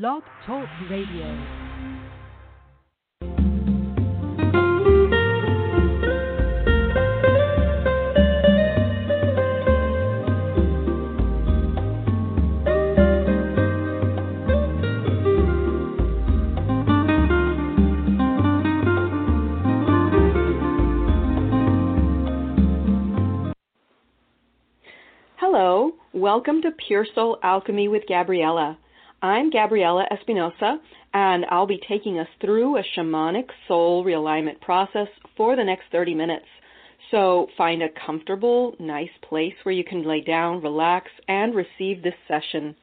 Blog Talk Radio. Hello, welcome to Pure Soul Alchemy with Gabriella. I'm Gabriella Espinosa, and I'll be taking us through a shamanic soul realignment process for the next 30 minutes. So find a comfortable, nice place where you can lay down, relax, and receive this session.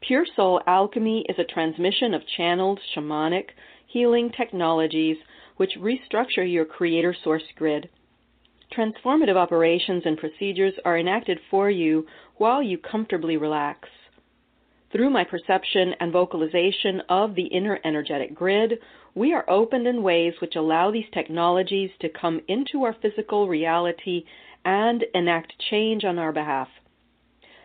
Pure Soul Alchemy is a transmission of channeled shamanic healing technologies which restructure your creator source grid. Transformative operations and procedures are enacted for you while you comfortably relax. Through my perception and vocalization of the inner energetic grid, we are opened in ways which allow these technologies to come into our physical reality and enact change on our behalf.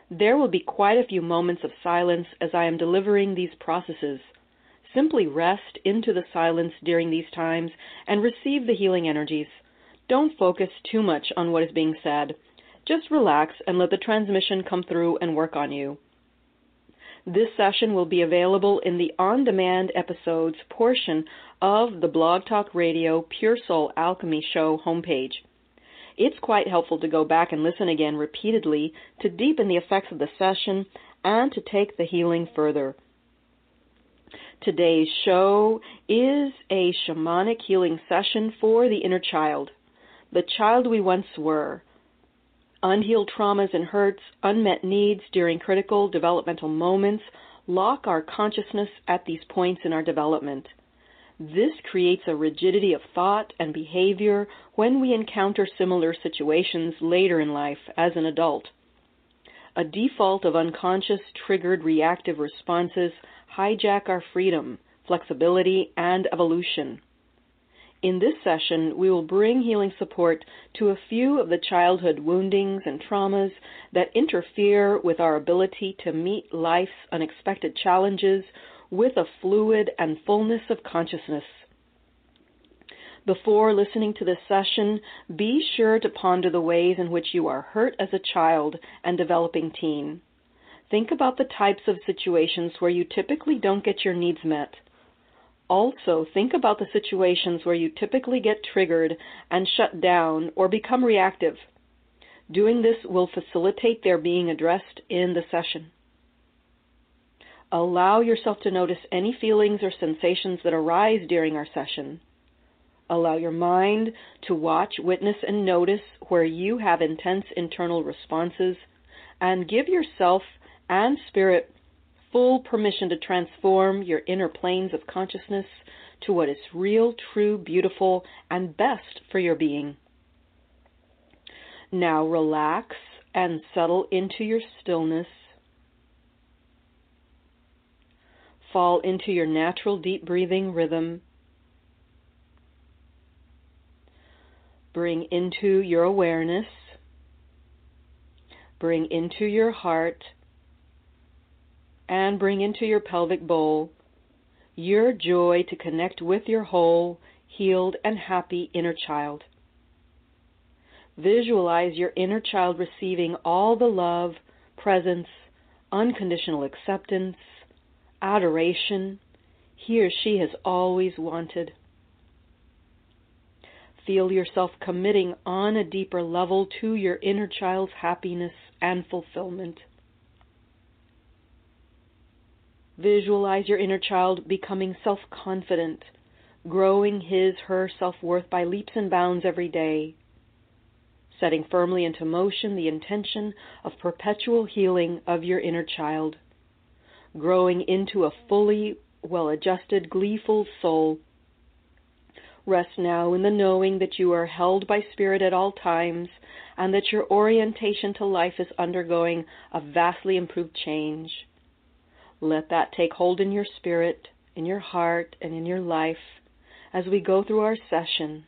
There will be quite a few moments of silence as I am delivering these processes. Simply rest into the silence during these times and receive the healing energies. Don't focus too much on what is being said. Just relax and let the transmission come through and work on you. This session will be available in the on demand episodes portion of the Blog Talk Radio Pure Soul Alchemy Show homepage. It's quite helpful to go back and listen again repeatedly to deepen the effects of the session and to take the healing further. Today's show is a shamanic healing session for the inner child, the child we once were. Unhealed traumas and hurts, unmet needs during critical developmental moments lock our consciousness at these points in our development. This creates a rigidity of thought and behavior when we encounter similar situations later in life as an adult. A default of unconscious triggered reactive responses hijack our freedom, flexibility, and evolution. In this session, we will bring healing support to a few of the childhood woundings and traumas that interfere with our ability to meet life's unexpected challenges with a fluid and fullness of consciousness. Before listening to this session, be sure to ponder the ways in which you are hurt as a child and developing teen. Think about the types of situations where you typically don't get your needs met. Also, think about the situations where you typically get triggered and shut down or become reactive. Doing this will facilitate their being addressed in the session. Allow yourself to notice any feelings or sensations that arise during our session. Allow your mind to watch, witness, and notice where you have intense internal responses, and give yourself and spirit full permission to transform your inner planes of consciousness to what is real, true, beautiful, and best for your being. Now relax and settle into your stillness. Fall into your natural deep breathing rhythm. Bring into your awareness. Bring into your heart and bring into your pelvic bowl your joy to connect with your whole, healed, and happy inner child. Visualize your inner child receiving all the love, presence, unconditional acceptance, adoration he or she has always wanted. Feel yourself committing on a deeper level to your inner child's happiness and fulfillment. Visualize your inner child becoming self confident, growing his, her self worth by leaps and bounds every day, setting firmly into motion the intention of perpetual healing of your inner child, growing into a fully well adjusted, gleeful soul. Rest now in the knowing that you are held by Spirit at all times and that your orientation to life is undergoing a vastly improved change. Let that take hold in your spirit, in your heart, and in your life as we go through our session.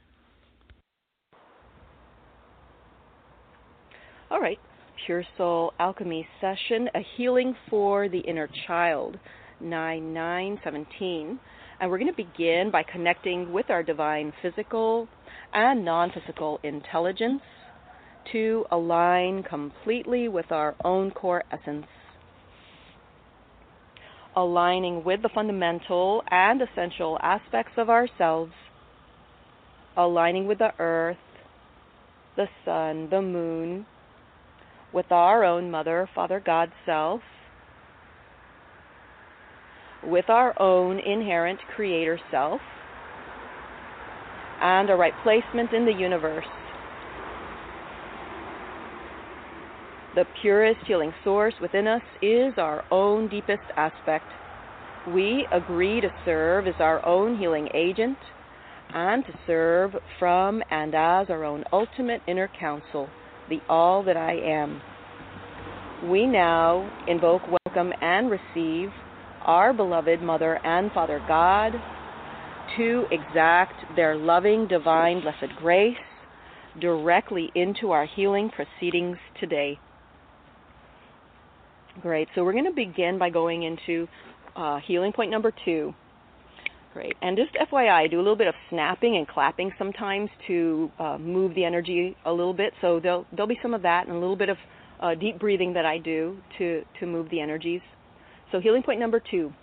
All right, Pure Soul Alchemy session, a healing for the inner child, 9917. And we're going to begin by connecting with our divine physical and non physical intelligence to align completely with our own core essence. Aligning with the fundamental and essential aspects of ourselves, aligning with the earth, the sun, the moon, with our own Mother, Father, God self, with our own inherent Creator self, and a right placement in the universe. The purest healing source within us is our own deepest aspect. We agree to serve as our own healing agent and to serve from and as our own ultimate inner counsel the all that I am. We now invoke, welcome, and receive our beloved Mother and Father God to exact their loving, divine, blessed grace directly into our healing proceedings today. Great. So we're going to begin by going into uh, healing point number two. Great. And just FYI, I do a little bit of snapping and clapping sometimes to uh, move the energy a little bit. So there'll, there'll be some of that and a little bit of uh, deep breathing that I do to, to move the energies. So, healing point number two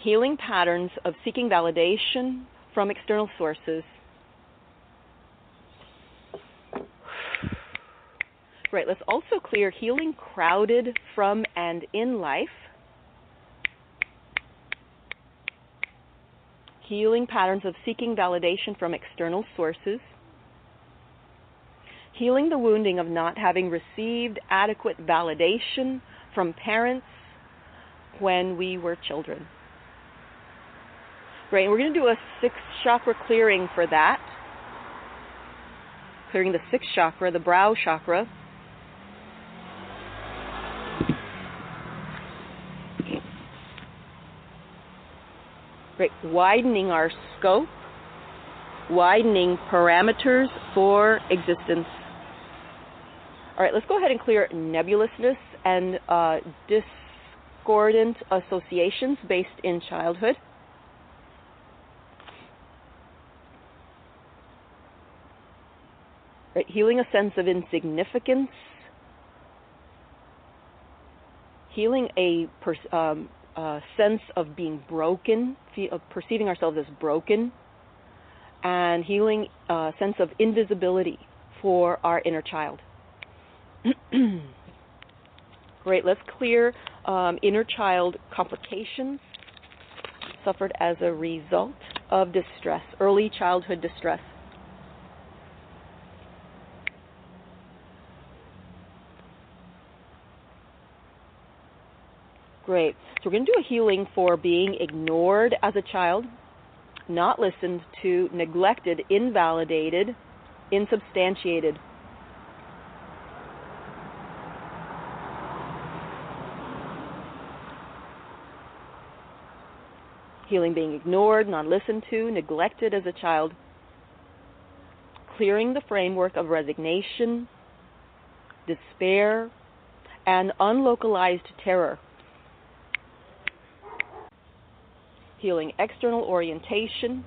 healing patterns of seeking validation from external sources. Right, let's also clear healing crowded from and in life healing patterns of seeking validation from external sources, healing the wounding of not having received adequate validation from parents when we were children. Great, and we're going to do a sixth chakra clearing for that. Clearing the sixth chakra, the brow chakra. Widening our scope, widening parameters for existence. All right, let's go ahead and clear nebulousness and uh, discordant associations based in childhood. Right, healing a sense of insignificance, healing a um, uh, sense of being broken, of perceiving ourselves as broken, and healing a sense of invisibility for our inner child. Great, let's clear um, inner child complications suffered as a result of distress, early childhood distress. Great. So we're going to do a healing for being ignored as a child, not listened to, neglected, invalidated, insubstantiated. Healing being ignored, not listened to, neglected as a child. Clearing the framework of resignation, despair, and unlocalized terror. Healing external orientation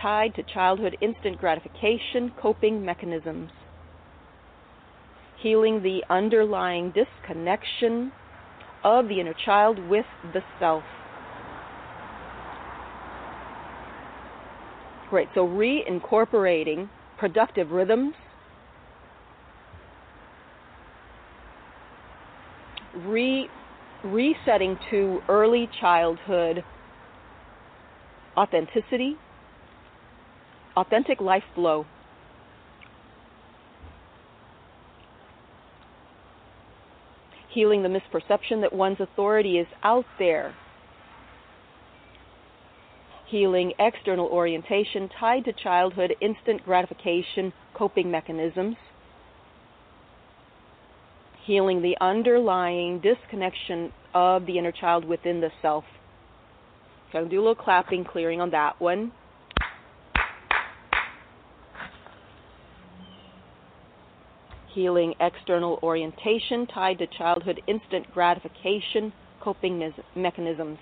tied to childhood instant gratification coping mechanisms, healing the underlying disconnection of the inner child with the self. Great, so reincorporating productive rhythms, re- resetting to early childhood authenticity, authentic life flow. healing the misperception that one's authority is out there, healing external orientation tied to childhood instant gratification coping mechanisms, healing the underlying disconnection of the inner child within the self. So I'll do a little clapping, clearing on that one. Healing external orientation tied to childhood instant gratification coping mechanisms.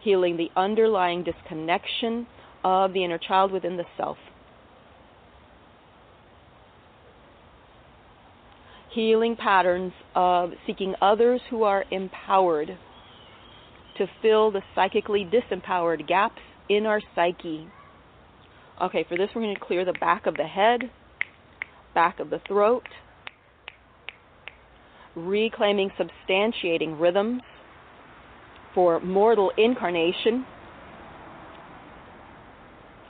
Healing the underlying disconnection of the inner child within the self. Healing patterns of seeking others who are empowered to fill the psychically disempowered gaps in our psyche. Okay, for this, we're going to clear the back of the head, back of the throat, reclaiming substantiating rhythms for mortal incarnation,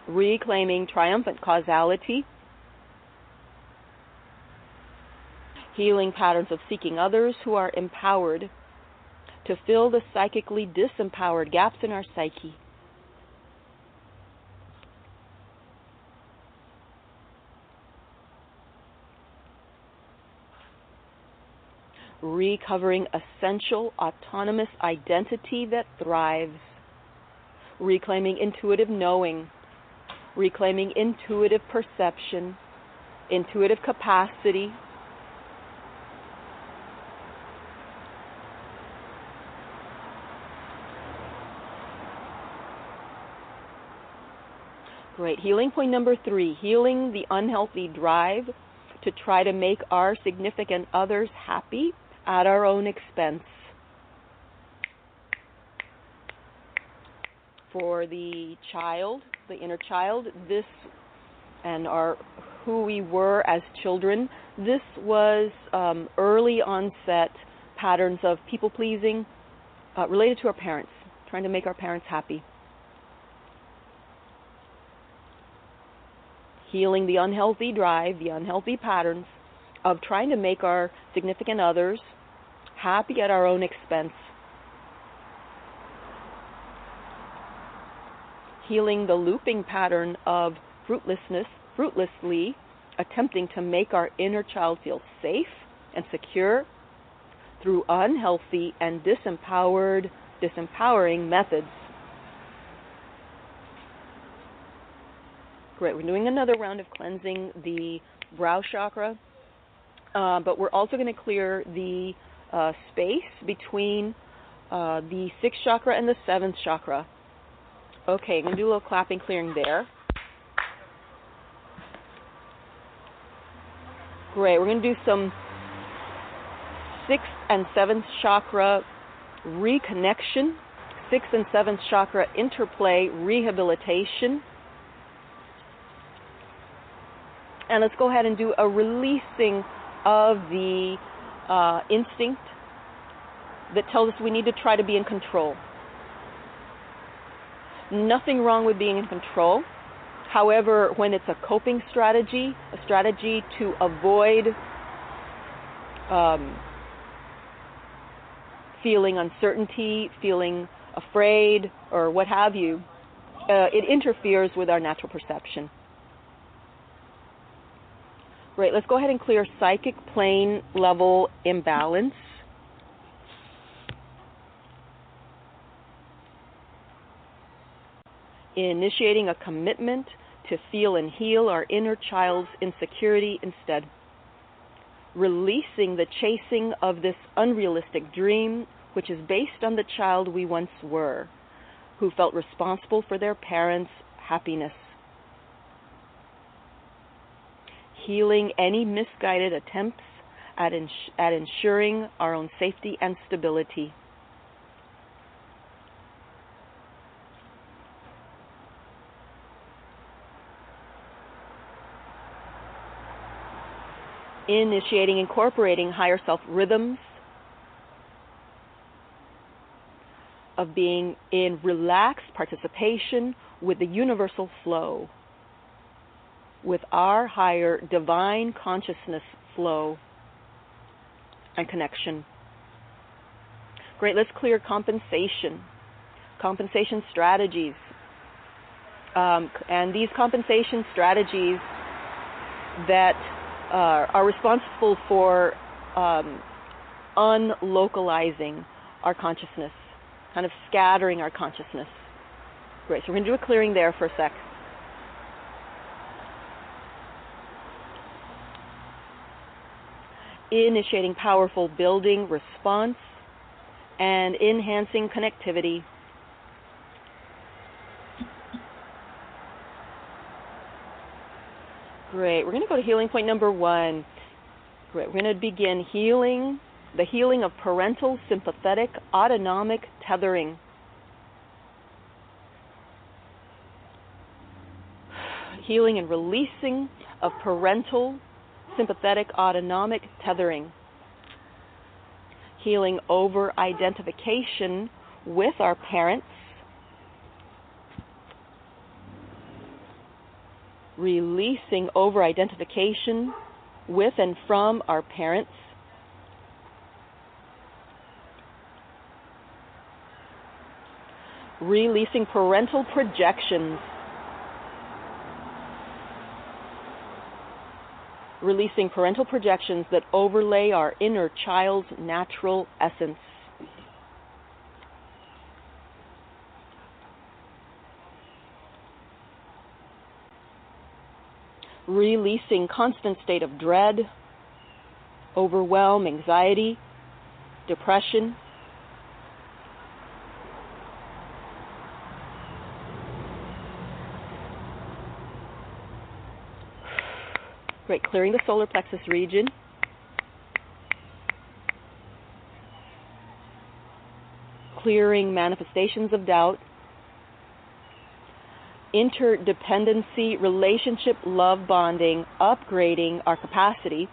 reclaiming triumphant causality, healing patterns of seeking others who are empowered to fill the psychically disempowered gaps in our psyche. Recovering essential autonomous identity that thrives. Reclaiming intuitive knowing. Reclaiming intuitive perception. Intuitive capacity Great. Healing point number three healing the unhealthy drive to try to make our significant others happy at our own expense. For the child, the inner child, this and our who we were as children, this was um, early onset patterns of people pleasing uh, related to our parents, trying to make our parents happy. Healing the unhealthy drive, the unhealthy patterns of trying to make our significant others happy at our own expense. Healing the looping pattern of fruitlessness, fruitlessly attempting to make our inner child feel safe and secure through unhealthy and disempowered, disempowering methods. Great. We're doing another round of cleansing the brow chakra, uh, but we're also going to clear the uh, space between uh, the sixth chakra and the seventh chakra. Okay, I'm going to do a little clapping clearing there. Great. We're going to do some sixth and seventh chakra reconnection, sixth and seventh chakra interplay rehabilitation. And let's go ahead and do a releasing of the uh, instinct that tells us we need to try to be in control. Nothing wrong with being in control. However, when it's a coping strategy, a strategy to avoid um, feeling uncertainty, feeling afraid, or what have you, uh, it interferes with our natural perception. Great. Let's go ahead and clear psychic plane level imbalance. Initiating a commitment to feel and heal our inner child's insecurity instead. Releasing the chasing of this unrealistic dream, which is based on the child we once were, who felt responsible for their parents' happiness healing any misguided attempts at, ins- at ensuring our own safety and stability. Initiating, incorporating higher self rhythms of being in relaxed participation with the universal flow with our higher divine consciousness flow. and connection. Great, let's clear compensation, compensation strategies. Um, and these compensation strategies that uh, are responsible for um, unlocalizing our consciousness, kind of scattering our consciousness. Great, so we're going to do a clearing there for a sec. Initiating powerful building response and enhancing connectivity. Great. We're going to go to healing point number one. Great. We're going to begin healing the healing of parental sympathetic autonomic tethering. Healing and releasing of parental sympathetic autonomic tethering healing over identification with our parents, releasing over identification with and from our parents. Releasing parental projections releasing parental projections that overlay our inner child's natural essence. Releasing constant state of dread, overwhelm, anxiety, depression, Great, clearing the solar plexus region. Clearing manifestations of doubt. Interdependency, relationship, love bonding, upgrading our capacity.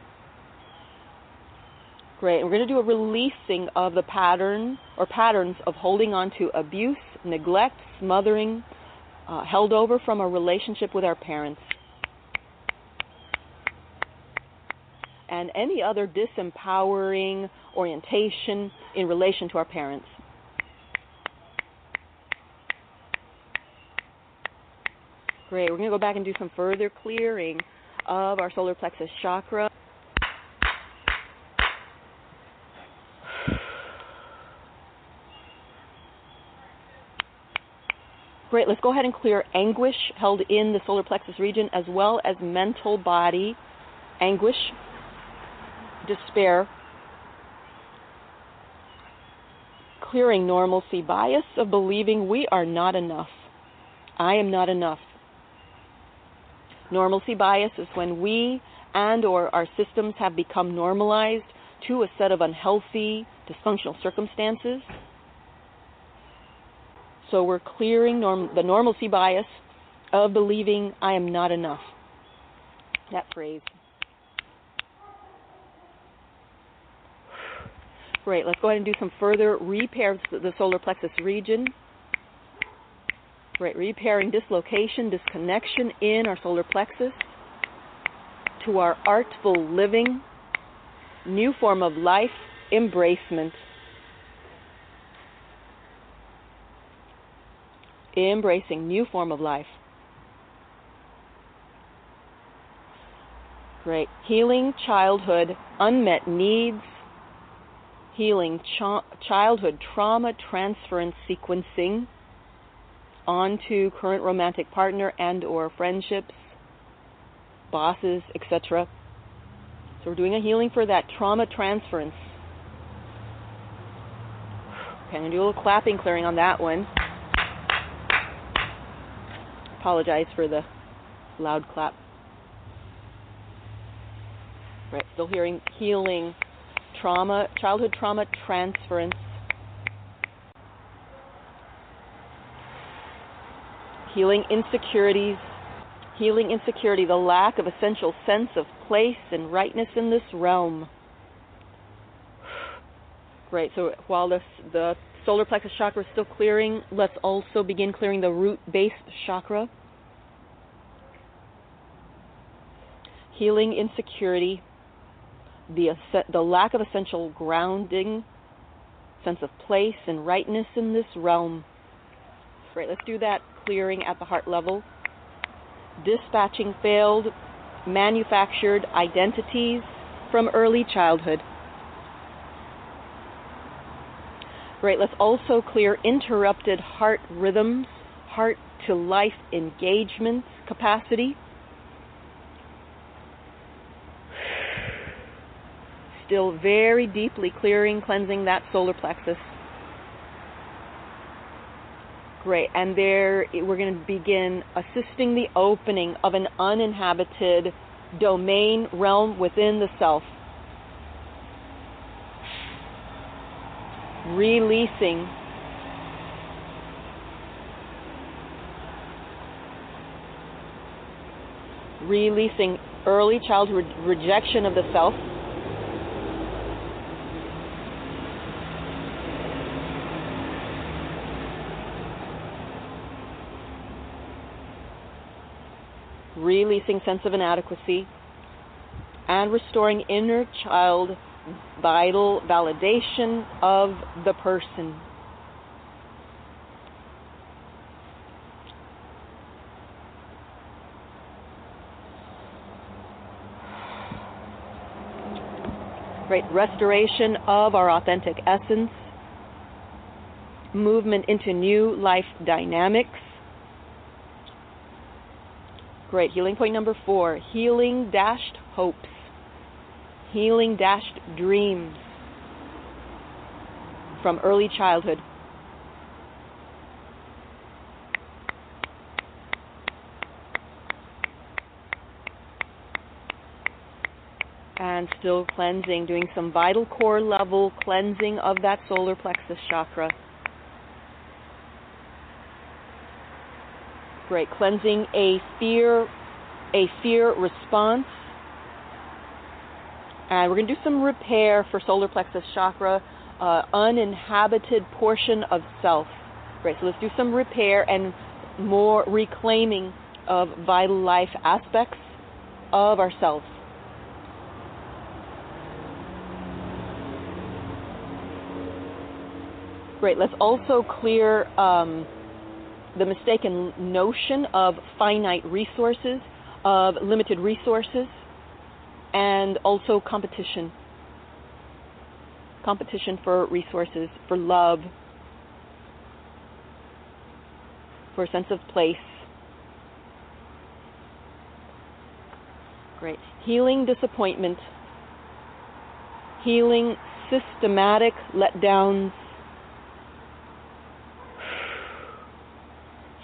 Great, we're going to do a releasing of the pattern or patterns of holding on to abuse, neglect, smothering, uh, held over from a relationship with our parents. And any other disempowering orientation in relation to our parents. Great. We're going to go back and do some further clearing of our solar plexus chakra. Great. Let's go ahead and clear anguish held in the solar plexus region as well as mental body anguish despair, clearing normalcy bias of believing we are not enough. I am not enough. Normalcy bias is when we and or our systems have become normalized to a set of unhealthy, dysfunctional circumstances. So we're clearing norm- the normalcy bias of believing I am not enough. That phrase. Great. Let's go ahead and do some further repair of the solar plexus region. Great. Repairing dislocation, disconnection in our solar plexus to our artful living, new form of life, embracement. Embracing new form of life. Great. Healing childhood unmet needs healing ch- childhood trauma transference sequencing onto current romantic partner and or friendships, bosses, etc. So we're doing a healing for that trauma transference. Okay, I'm going to do a little clapping clearing on that one. Apologize for the loud clap. Right, still hearing healing trauma, childhood trauma transference, healing insecurities, healing insecurity, the lack of essential sense of place and rightness in this realm. Great. So while the solar plexus chakra is still clearing, let's also begin clearing the root base chakra. Healing insecurity, the the lack of essential grounding, sense of place and rightness in this realm. Great, let's do that clearing at the heart level. Dispatching failed manufactured identities from early childhood. Great, let's also clear interrupted heart rhythms, heart to life engagement capacity. Still very deeply clearing, cleansing that solar plexus. Great, and there we're going to begin assisting the opening of an uninhabited domain realm within the self. Releasing releasing early childhood rejection of the self releasing sense of inadequacy, and restoring inner child vital validation of the person. Great restoration of our authentic essence, movement into new life dynamics, Great. Healing point number four healing dashed hopes, healing dashed dreams from early childhood. And still cleansing, doing some vital core level cleansing of that solar plexus chakra. Great. Cleansing a fear, a fear response. And we're going to do some repair for solar plexus chakra, uh, uninhabited portion of self. Great. So let's do some repair and more reclaiming of vital life aspects of ourselves. Great. Let's also clear um, the mistaken notion of finite resources, of limited resources, and also competition. Competition for resources, for love, for a sense of place. Great. Healing disappointment, healing systematic letdowns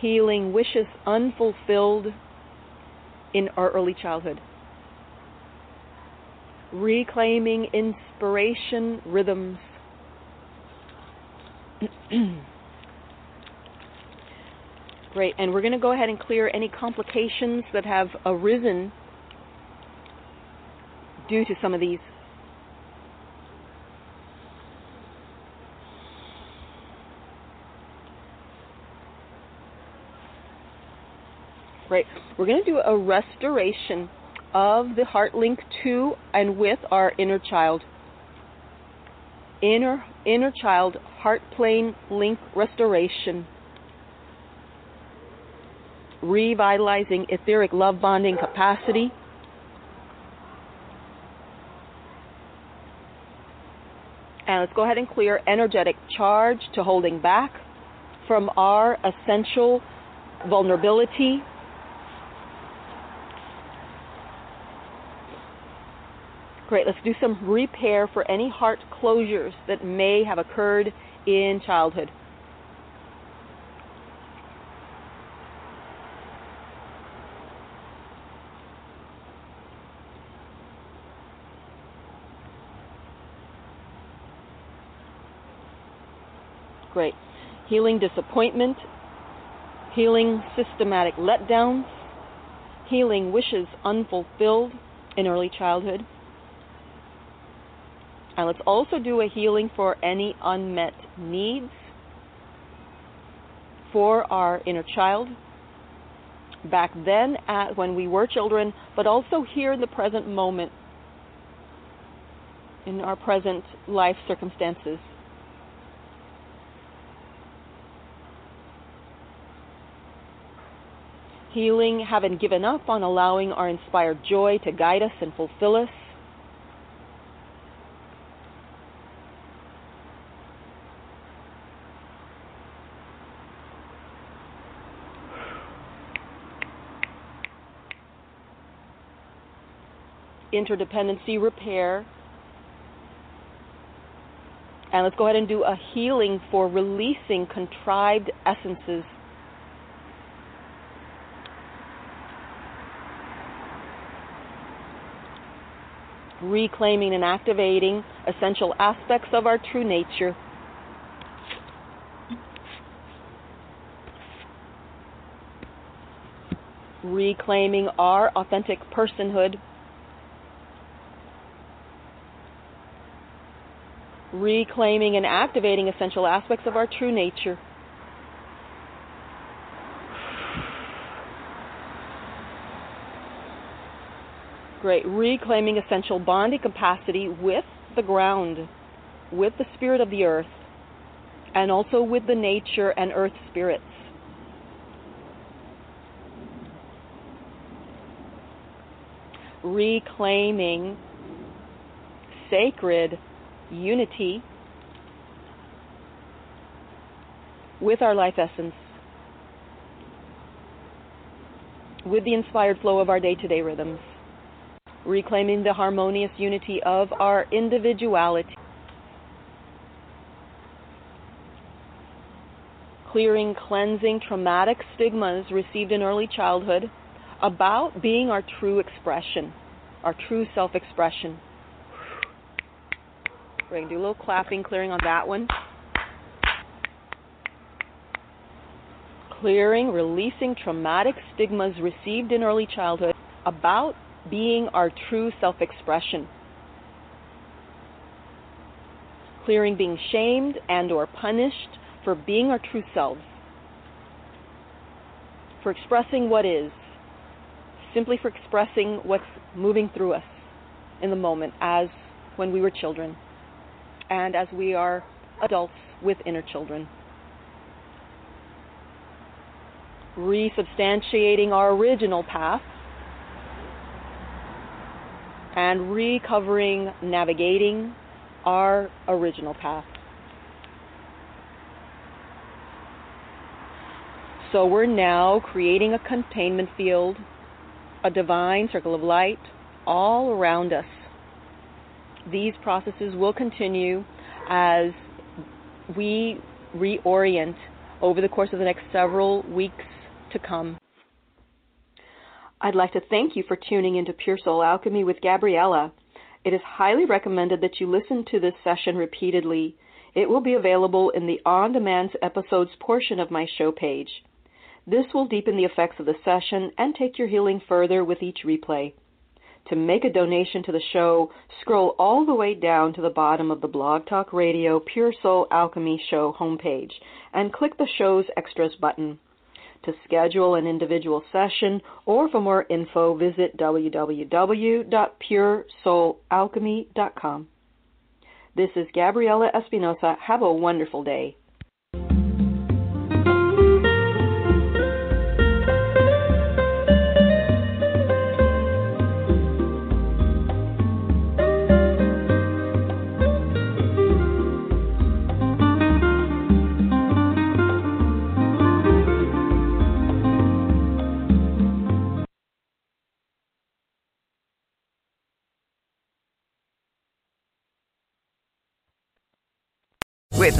healing wishes unfulfilled in our early childhood. Reclaiming inspiration rhythms. Great, and we're going to go ahead and clear any complications that have arisen due to some of these right? We're going to do a restoration of the heart link to and with our inner child. Inner inner child heart plane link restoration. Revitalizing etheric love bonding capacity. And let's go ahead and clear energetic charge to holding back from our essential vulnerability Great. Let's do some repair for any heart closures that may have occurred in childhood. Great. Healing disappointment, healing systematic letdowns, healing wishes unfulfilled in early childhood. And let's also do a healing for any unmet needs for our inner child back then at when we were children, but also here in the present moment. in our present life circumstances. Healing, having given up on allowing our inspired joy to guide us and fulfill us. Interdependency repair. And let's go ahead and do a healing for releasing contrived essences. Reclaiming and activating essential aspects of our true nature. Reclaiming our authentic personhood reclaiming and activating essential aspects of our true nature. Great. Reclaiming essential bonding capacity with the ground, with the spirit of the earth, and also with the nature and earth spirits. Reclaiming sacred unity with our life essence, with the inspired flow of our day to day rhythms, reclaiming the harmonious unity of our individuality, clearing, cleansing traumatic stigmas received in early childhood about being our true expression, our true self expression. We're going to do a little clapping, clearing on that one. Clearing, releasing traumatic stigmas received in early childhood about being our true self expression. Clearing being shamed and or punished for being our true selves. For expressing what is. Simply for expressing what's moving through us in the moment as when we were children and as we are adults with inner children. Resubstantiating our original path and recovering, navigating our original path. So we're now creating a containment field, a divine circle of light all around us these processes will continue as we reorient over the course of the next several weeks to come. I'd like to thank you for tuning into Pure Soul Alchemy with Gabriella. It is highly recommended that you listen to this session repeatedly. It will be available in the on demand episodes portion of my show page. This will deepen the effects of the session and take your healing further with each replay. To make a donation to the show, scroll all the way down to the bottom of the Blog Talk Radio Pure Soul Alchemy Show homepage and click the show's extras button. To schedule an individual session or for more info, visit www.puresoulalchemy.com. This is Gabriella Espinosa. Have a wonderful day.